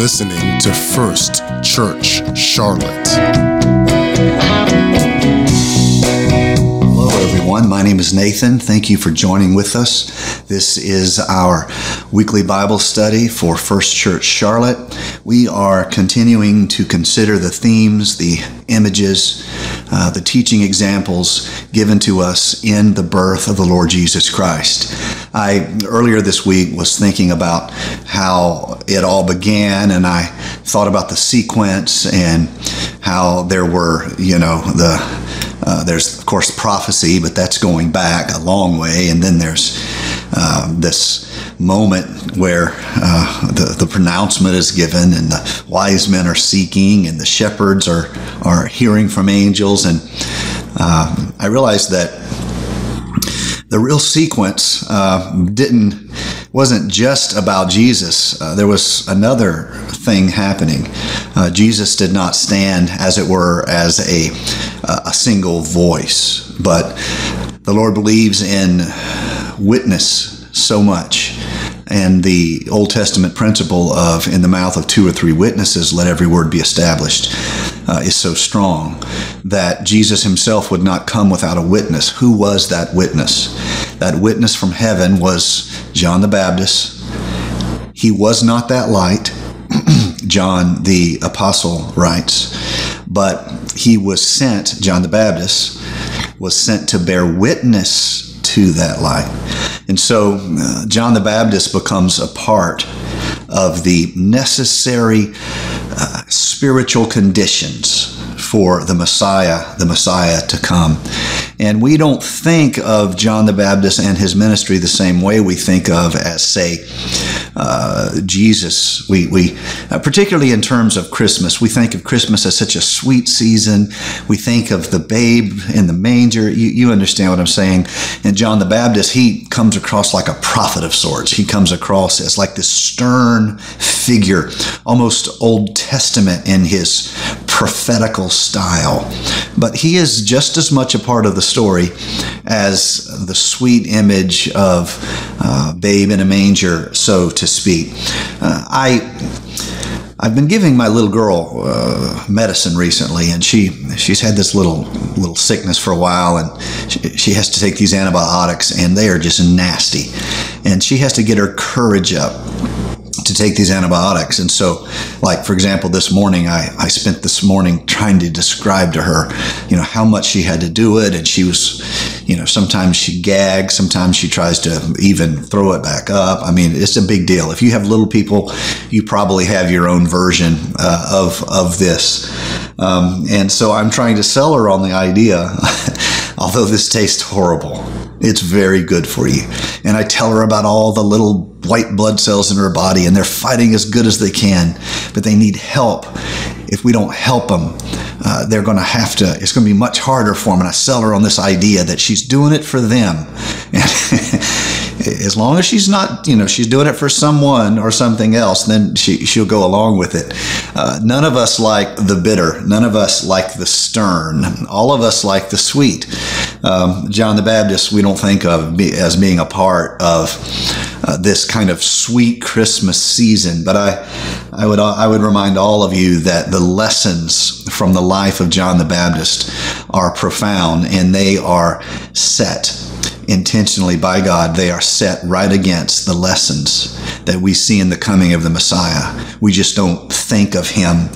listening to First Church Charlotte. Hello, everyone. My name is Nathan. Thank you for joining with us. This is our weekly Bible study for First Church Charlotte. We are continuing to consider the themes, the images, uh, the teaching examples given to us in the birth of the Lord Jesus Christ. I earlier this week was thinking about how it all began, and I thought about the sequence and how there were, you know, the uh, there's of course prophecy, but that's going back a long way, and then there's uh, this moment where uh, the, the pronouncement is given and the wise men are seeking and the shepherds are, are hearing from angels. And uh, I realized that the real sequence uh, didn't wasn't just about Jesus. Uh, there was another thing happening. Uh, Jesus did not stand, as it were, as a a single voice, but the Lord believes in witness so much. And the Old Testament principle of in the mouth of two or three witnesses, let every word be established, uh, is so strong that Jesus himself would not come without a witness. Who was that witness? That witness from heaven was John the Baptist. He was not that light, John the Apostle writes, but he was sent, John the Baptist, was sent to bear witness to that light. And so uh, John the Baptist becomes a part of the necessary uh, spiritual conditions for the Messiah, the Messiah to come. And we don't think of John the Baptist and his ministry the same way we think of as, say, uh, Jesus. We, we uh, particularly in terms of Christmas, we think of Christmas as such a sweet season. We think of the babe in the manger. You, you understand what I'm saying? And John the Baptist, he comes across like a prophet of sorts. He comes across as like this stern figure, almost Old Testament in his prophetical style. But he is just as much a part of the story as the sweet image of uh, babe in a manger, so to speak. Uh, I. I've been giving my little girl uh, medicine recently, and she she's had this little little sickness for a while, and she, she, has to take these antibiotics, and they are just nasty, and she has to get her courage up to take these antibiotics. And so, like, for example, this morning, I, I spent this morning trying to describe to her, you know, how much she had to do it. And she was, you know, sometimes she gags, sometimes she tries to even throw it back up. I mean, it's a big deal. If you have little people, you probably have your own version uh, of, of this. Um, and so I'm trying to sell her on the idea, although this tastes horrible it's very good for you. And I tell her about all the little white blood cells in her body, and they're fighting as good as they can, but they need help. If we don't help them, uh, they're going to have to, it's going to be much harder for them. And I sell her on this idea that she's doing it for them. as long as she's not, you know, she's doing it for someone or something else, then she, she'll go along with it. Uh, none of us like the bitter. None of us like the stern. All of us like the sweet. Um, John the Baptist, we don't think of as being a part of uh, this kind of sweet Christmas season, but I, I would, I would remind all of you that the lessons from the life of John the Baptist are profound and they are set intentionally by God, they are set right against the lessons that we see in the coming of the Messiah. We just don't think of him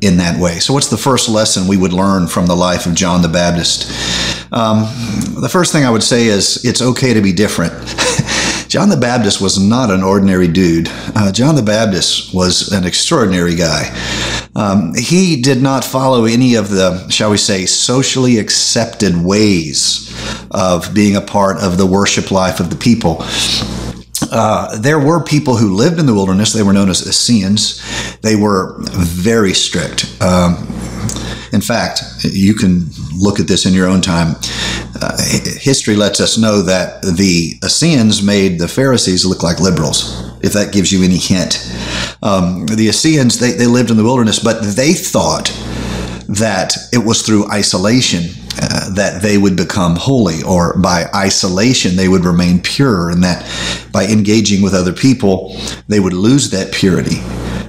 in that way. So, what's the first lesson we would learn from the life of John the Baptist? Um, the first thing I would say is it's okay to be different. John the Baptist was not an ordinary dude. Uh, John the Baptist was an extraordinary guy. Um, he did not follow any of the, shall we say, socially accepted ways of being a part of the worship life of the people. Uh, there were people who lived in the wilderness. They were known as Essenes. They were very strict. Um, in fact, you can look at this in your own time. Uh, history lets us know that the Essenes made the Pharisees look like liberals, if that gives you any hint. Um, the Essenes, they, they lived in the wilderness, but they thought that it was through isolation uh, that they would become holy, or by isolation they would remain pure, and that by engaging with other people they would lose that purity.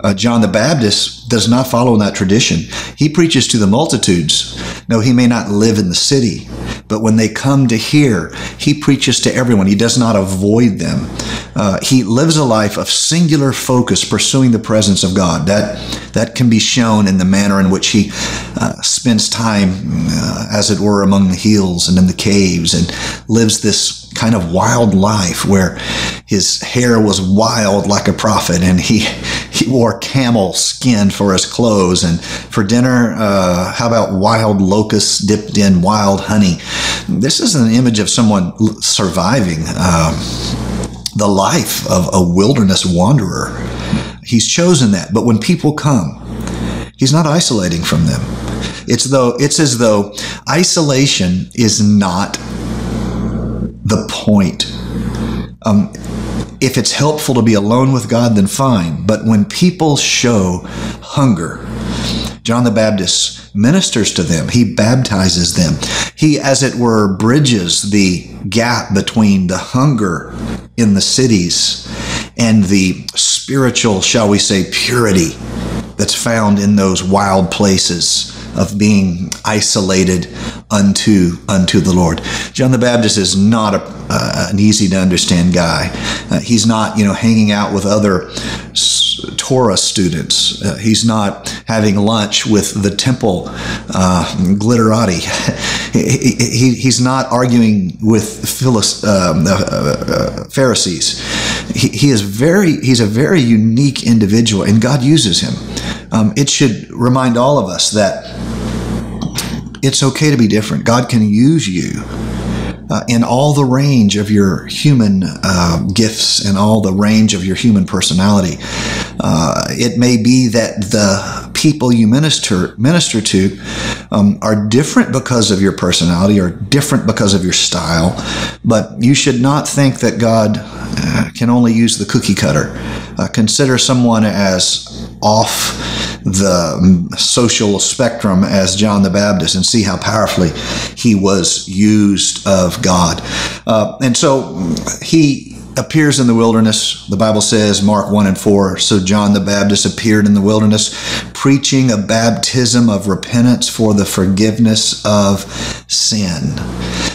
Uh, John the Baptist does not follow in that tradition. He preaches to the multitudes. No, he may not live in the city, but when they come to hear, he preaches to everyone. He does not avoid them. Uh, he lives a life of singular focus, pursuing the presence of God. That that can be shown in the manner in which he uh, spends time, uh, as it were, among the hills and in the caves, and lives this kind of wild life where his hair was wild like a prophet, and he he wore camel skin for his clothes, and for dinner, uh, how about wild locusts dipped in wild honey? This is an image of someone surviving. Um, the life of a wilderness wanderer. He's chosen that. But when people come, he's not isolating from them. It's though it's as though isolation is not the point. Um, if it's helpful to be alone with God, then fine. But when people show hunger, John the Baptist ministers to them. He baptizes them. He, as it were, bridges the gap between the hunger in the cities and the spiritual, shall we say, purity that's found in those wild places of being isolated unto unto the Lord. John the Baptist is not a, uh, an easy to understand guy. Uh, he's not, you know, hanging out with other Torah students. Uh, he's not having lunch with the temple uh, glitterati. he, he, he's not arguing with Phyllis, um, uh, uh, Pharisees. He, he, is very, he's a very unique individual, and God uses him. Um, it should remind all of us that it's okay to be different. God can use you uh, in all the range of your human uh, gifts and all the range of your human personality. Uh, it may be that the people you minister minister to um, are different because of your personality or different because of your style, but you should not think that God uh, can only use the cookie cutter. Uh, consider someone as off the social spectrum as John the Baptist and see how powerfully he was used of God. Uh, and so he appears in the wilderness. The Bible says, Mark 1 and 4. So John the Baptist appeared in the wilderness, preaching a baptism of repentance for the forgiveness of sin.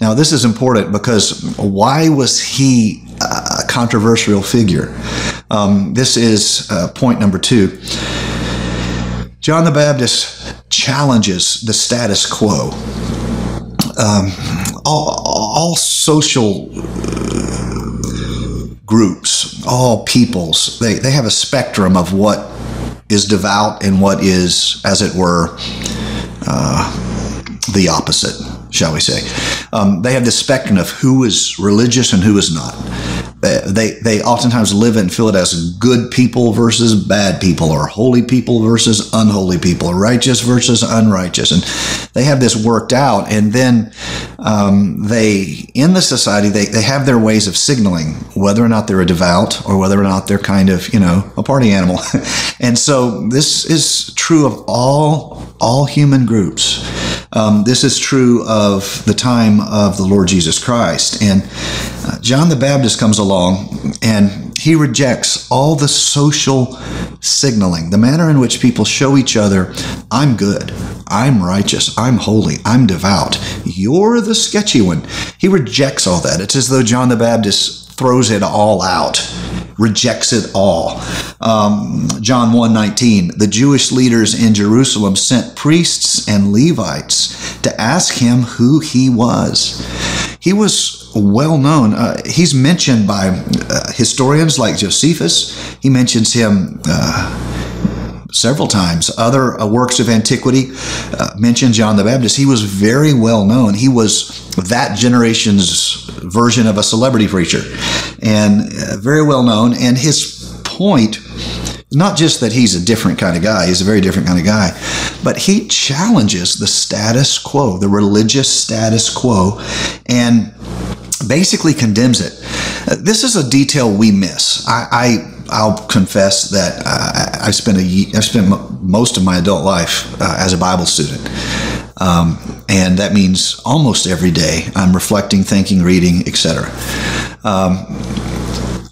Now, this is important because why was he a controversial figure? Um, this is uh, point number two. John the Baptist challenges the status quo. Um, all, all, social uh, groups, all peoples, they, they have a spectrum of what is devout and what is, as it were, uh, the opposite, shall we say. Um, they have this spectrum of who is religious and who is not they they oftentimes live and feel it as good people versus bad people or holy people versus unholy people righteous versus unrighteous. And they have this worked out and then um, they in the society they, they have their ways of signaling whether or not they're a devout or whether or not they're kind of you know a party animal. And so this is true of all all human groups um, this is true of the time of the Lord Jesus Christ. And uh, John the Baptist comes along and he rejects all the social signaling, the manner in which people show each other, I'm good, I'm righteous, I'm holy, I'm devout. You're the sketchy one. He rejects all that. It's as though John the Baptist throws it all out rejects it all. Um, John 1:19, the Jewish leaders in Jerusalem sent priests and Levites to ask him who he was. He was well known. Uh, he's mentioned by uh, historians like Josephus. He mentions him. Uh, several times. Other uh, works of antiquity uh, mention John the Baptist. He was very well known. He was that generation's version of a celebrity preacher and uh, very well known. And his point, not just that he's a different kind of guy, he's a very different kind of guy, but he challenges the status quo, the religious status quo, and basically condemns it. Uh, this is a detail we miss. I, I I'll confess that uh, I've spent a I've spent most of my adult life uh, as a Bible student, um, and that means almost every day I'm reflecting, thinking, reading, etc. Um,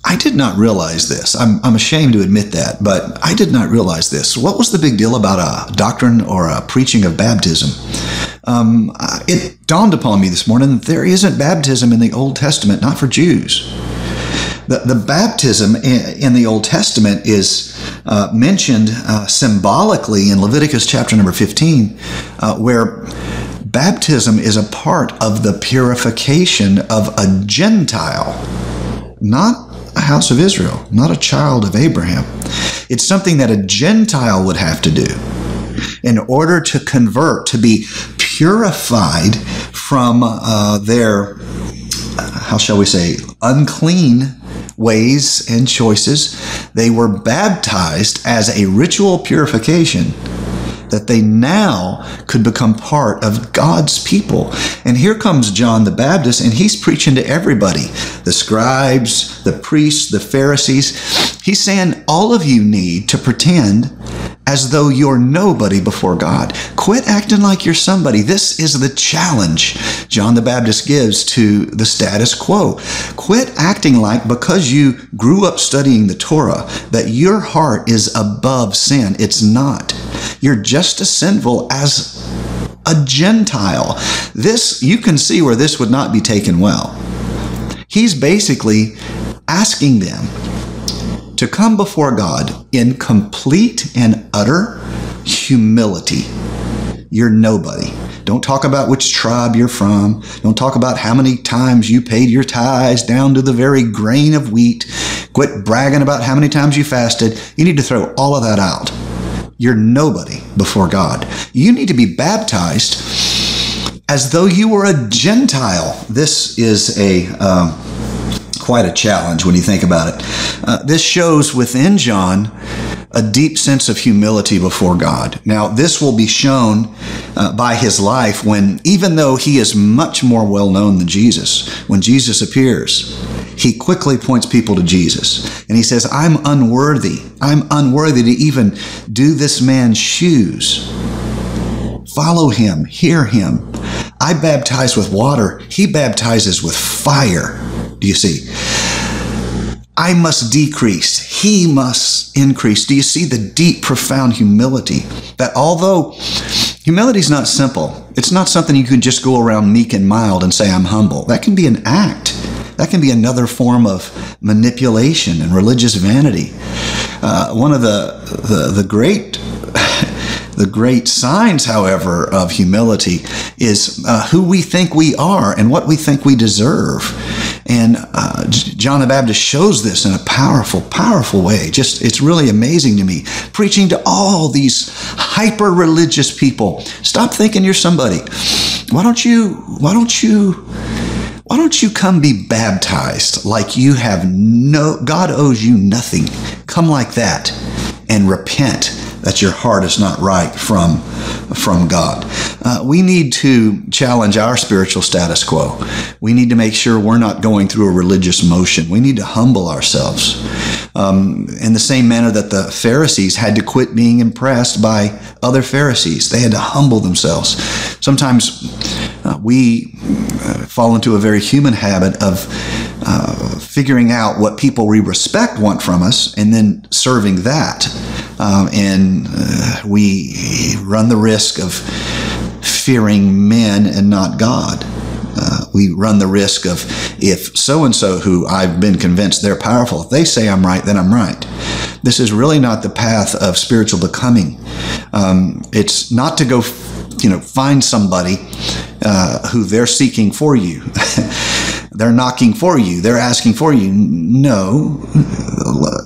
I I did not realize this. I'm, I'm ashamed to admit that, but I did not realize this. What was the big deal about a doctrine or a preaching of baptism? Um, it dawned upon me this morning that there isn't baptism in the Old Testament, not for Jews. The, the baptism in the Old Testament is uh, mentioned uh, symbolically in Leviticus chapter number 15, uh, where baptism is a part of the purification of a Gentile, not a house of Israel, not a child of Abraham. It's something that a Gentile would have to do in order to convert, to be purified from uh, their, uh, how shall we say, unclean ways and choices. They were baptized as a ritual purification that they now could become part of God's people. And here comes John the Baptist, and he's preaching to everybody the scribes, the priests, the Pharisees. He's saying, All of you need to pretend as though you're nobody before God. Quit acting like you're somebody. This is the challenge John the Baptist gives to the status quo. Quit acting like because you grew up studying the Torah that your heart is above sin. It's not. You're just as sinful as a Gentile. This, you can see where this would not be taken well. He's basically asking them to come before God in complete and utter humility. You're nobody. Don't talk about which tribe you're from. Don't talk about how many times you paid your tithes down to the very grain of wheat. Quit bragging about how many times you fasted. You need to throw all of that out. You're nobody before God. You need to be baptized as though you were a Gentile. This is a. Um, quite a challenge when you think about it. Uh, this shows within John a deep sense of humility before God. Now, this will be shown uh, by his life when, even though he is much more well known than Jesus, when Jesus appears, he quickly points people to Jesus. And he says, I'm unworthy. I'm unworthy to even do this man's shoes. Follow him, hear him. I baptize with water, he baptizes with fire. Do you see? I must decrease, he must increase. Do you see the deep, profound humility that although humility is not simple, it's not something you can just go around meek and mild and say, I'm humble. That can be an act. That can be another form of manipulation and religious vanity. Uh, one of the, the, the great the great signs, however, of humility is uh, who we think we are and what we think we deserve. And uh, John the Baptist shows this in a powerful, powerful way. Just, it's really amazing to me. Preaching to all these hyper religious people. Stop thinking you're somebody. Why don't you, why don't you, why don't you come be baptized like you have no, God owes you nothing. Come like that and repent that your heart is not right from, from God. Uh, we need to challenge our spiritual status quo. We need to make sure we're not going through a religious motion. We need to humble ourselves. Um, in the same manner that the Pharisees had to quit being impressed by other Pharisees, they had to humble themselves. Sometimes uh, we uh, fall into a very human habit of uh, figuring out what people we respect want from us and then serving that um, and uh, we run the risk of fearing men and not God. Uh, we run the risk of if so and so, who I've been convinced they're powerful, if they say I'm right, then I'm right. This is really not the path of spiritual becoming. Um, it's not to go, you know, find somebody uh, who they're seeking for you. they're knocking for you, they're asking for you. No.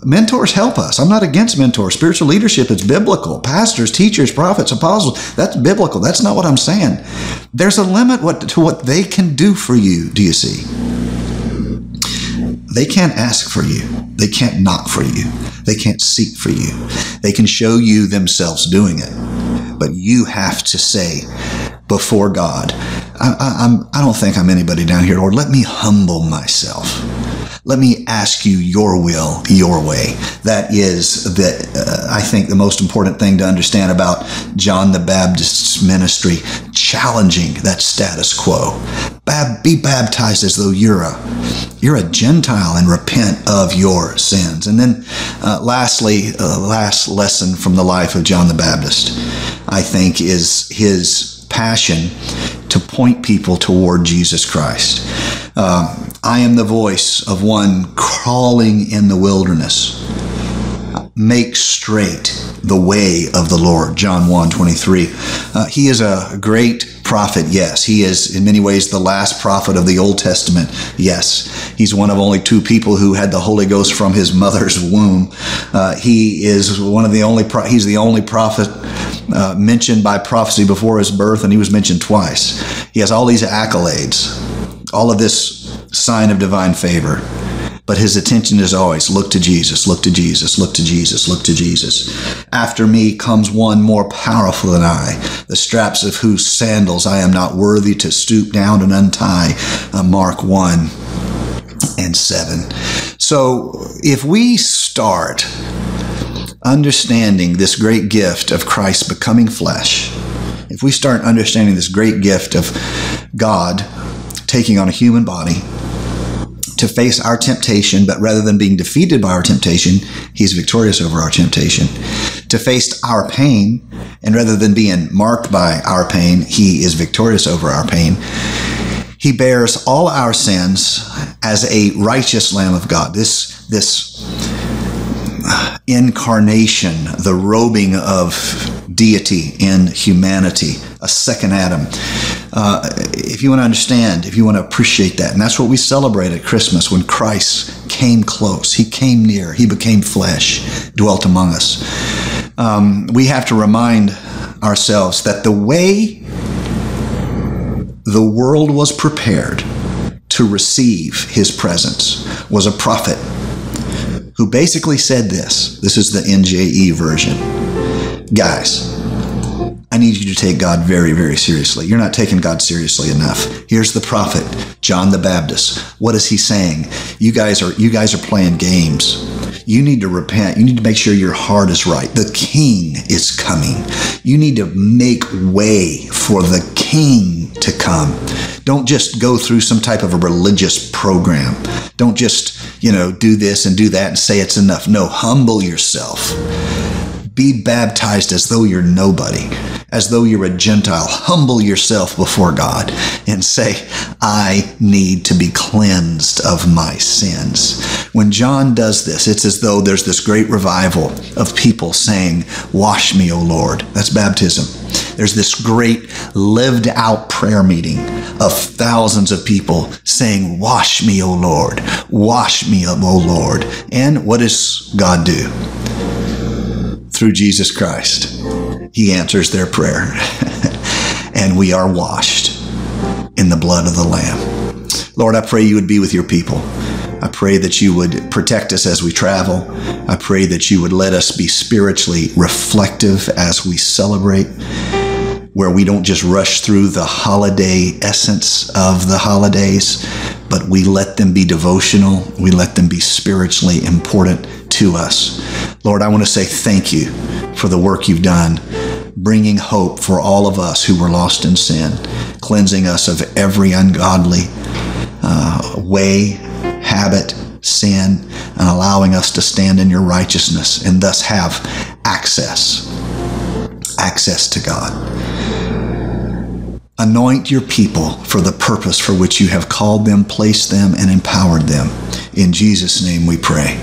Mentors help us. I'm not against mentors. Spiritual leadership is biblical. Pastors, teachers, prophets, apostles, that's biblical. That's not what I'm saying. There's a limit what, to what they can do for you, do you see? They can't ask for you. They can't knock for you. They can't seek for you. They can show you themselves doing it. But you have to say, before God. I, I, I'm, I don't think I'm anybody down here, Lord. Let me humble myself. let me ask you your will, your way. That is the, uh, I think, the most important thing to understand about John the Baptist's ministry, challenging that status quo. Bab- be baptized as though you're a, you're a Gentile and repent of your sins. And then, uh, lastly, uh, last lesson from the life of John the Baptist, I think, is his passion to point people toward Jesus Christ. Uh, I am the voice of one crawling in the wilderness. Make straight the way of the Lord. John 1 23. Uh, he is a great prophet, yes. He is, in many ways, the last prophet of the Old Testament, yes. He's one of only two people who had the Holy Ghost from his mother's womb. Uh, he is one of the only, pro- he's the only prophet uh, mentioned by prophecy before his birth, and he was mentioned twice. He has all these accolades, all of this sign of divine favor. But his attention is always look to Jesus, look to Jesus, look to Jesus, look to Jesus. After me comes one more powerful than I, the straps of whose sandals I am not worthy to stoop down and untie. Uh, Mark 1 and 7. So if we start understanding this great gift of Christ becoming flesh, if we start understanding this great gift of God taking on a human body, to face our temptation, but rather than being defeated by our temptation, he's victorious over our temptation. To face our pain, and rather than being marked by our pain, he is victorious over our pain. He bears all our sins as a righteous Lamb of God. This, this incarnation, the robing of deity in humanity, a second Adam. Uh, if you want to understand, if you want to appreciate that, and that's what we celebrate at Christmas when Christ came close, He came near, He became flesh, dwelt among us. Um, we have to remind ourselves that the way the world was prepared to receive His presence was a prophet who basically said this. This is the NJE version. Guys, I need you to take God very, very seriously. You're not taking God seriously enough. Here's the prophet, John the Baptist. What is he saying? You guys are you guys are playing games. You need to repent. You need to make sure your heart is right. The king is coming. You need to make way for the king to come. Don't just go through some type of a religious program. Don't just, you know, do this and do that and say it's enough. No, humble yourself be baptized as though you're nobody, as though you're a Gentile. Humble yourself before God and say, I need to be cleansed of my sins. When John does this, it's as though there's this great revival of people saying, Wash me, O Lord. That's baptism. There's this great lived out prayer meeting of thousands of people saying, Wash me, O Lord. Wash me, up, O Lord. And what does God do? through Jesus Christ. He answers their prayer. and we are washed in the blood of the Lamb. Lord, I pray you would be with your people. I pray that you would protect us as we travel. I pray that you would let us be spiritually reflective as we celebrate, where we don't just rush through the holiday essence of the holidays, but we let them be devotional. We let them be spiritually important to us. Lord, I want to say thank you for the work you've done, bringing hope for all of us who were lost in sin, cleansing us of every ungodly uh, way, habit, sin, and allowing us to stand in your righteousness and thus have access, access to God. Anoint your people for the purpose for which you have called them, placed them, and empowered them. In Jesus' name we pray.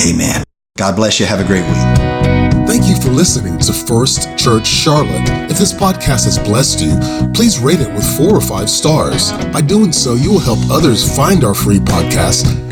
Amen. God bless you. Have a great week. Thank you for listening to First Church Charlotte. If this podcast has blessed you, please rate it with four or five stars. By doing so, you will help others find our free podcast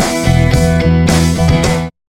Bye.